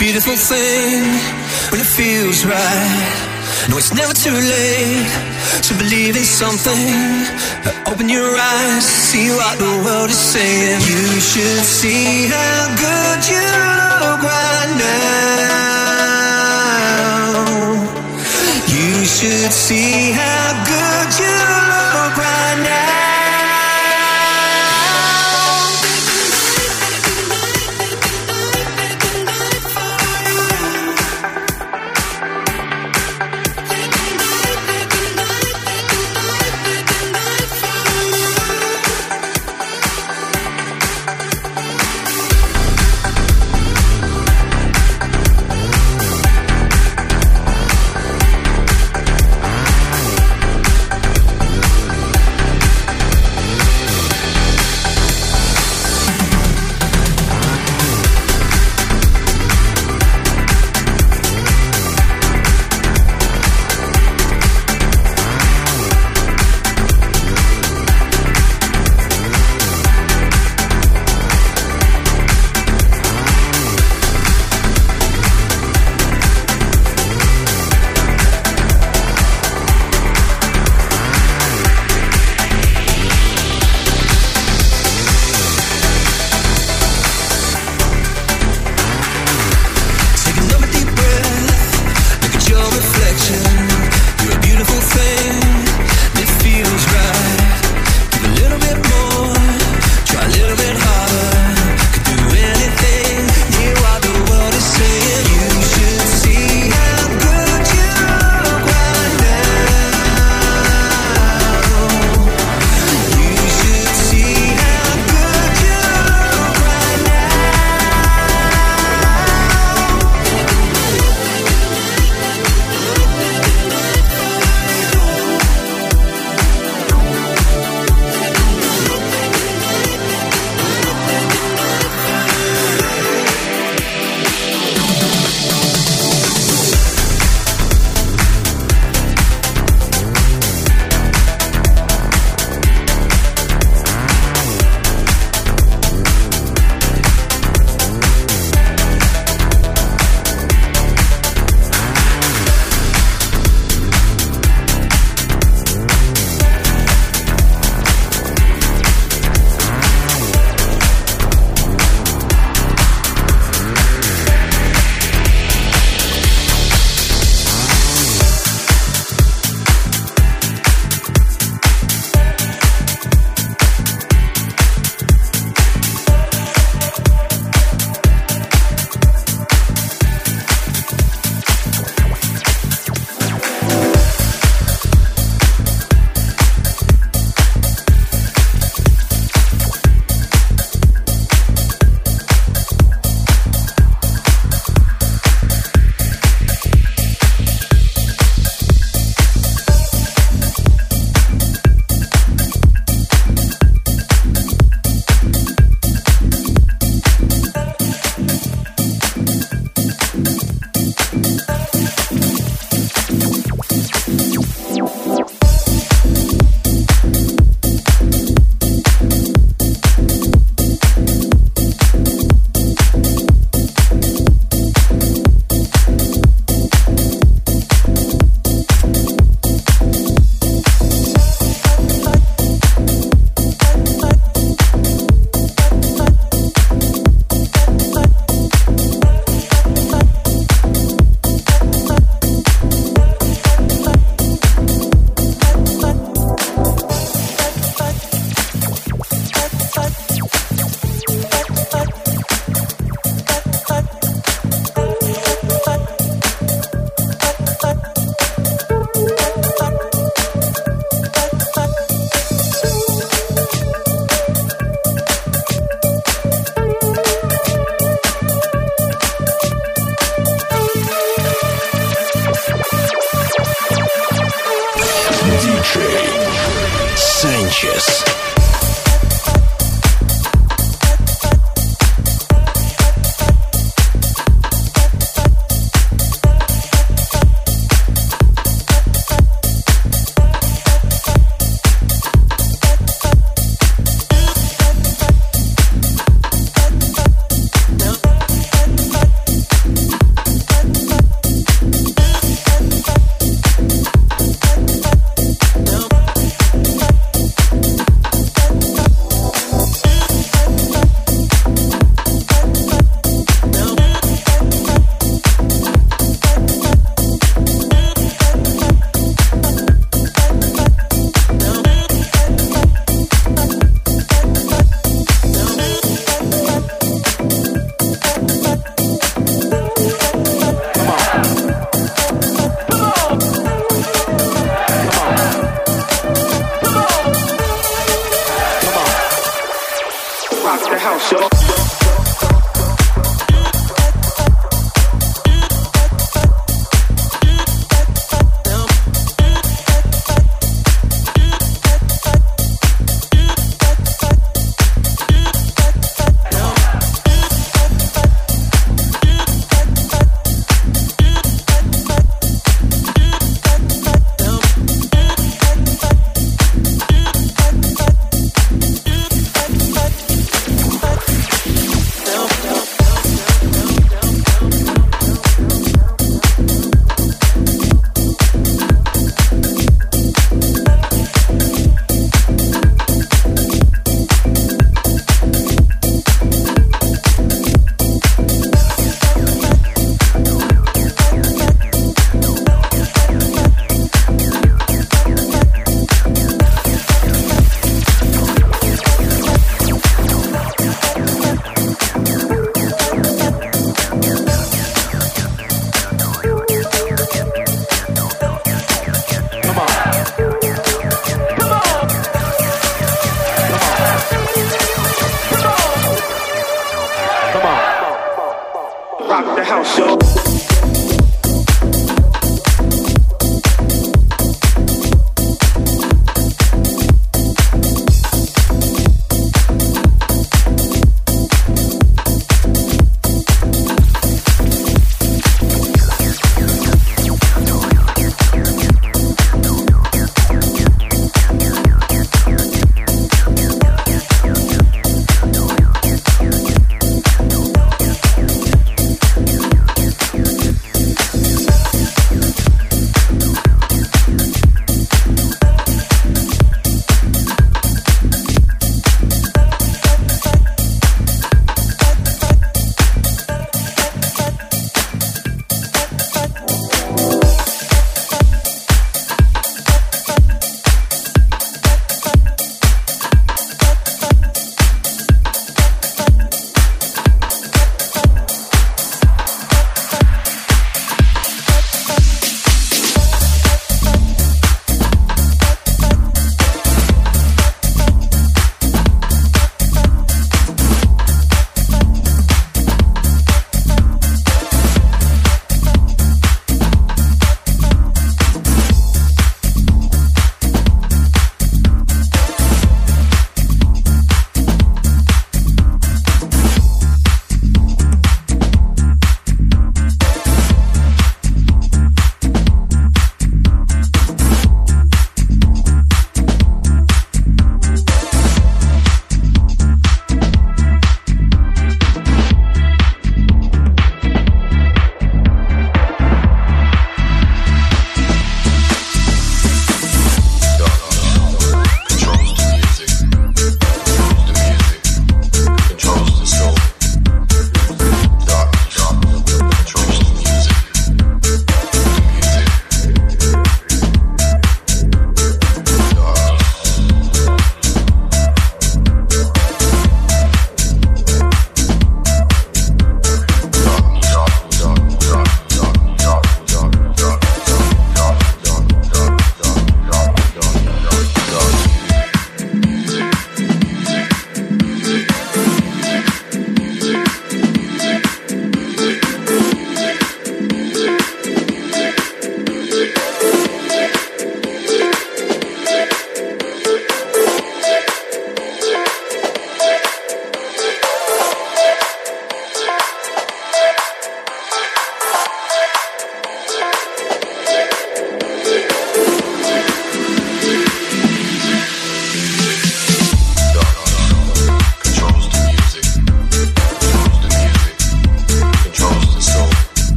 beautiful thing when it feels right. No, it's never too late to believe in something. Open your eyes, see what the world is saying. You should see how good you look right now. You should see how good you look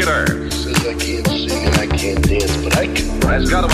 Executor. Says I can't sing and I can't dance, but I can. Has got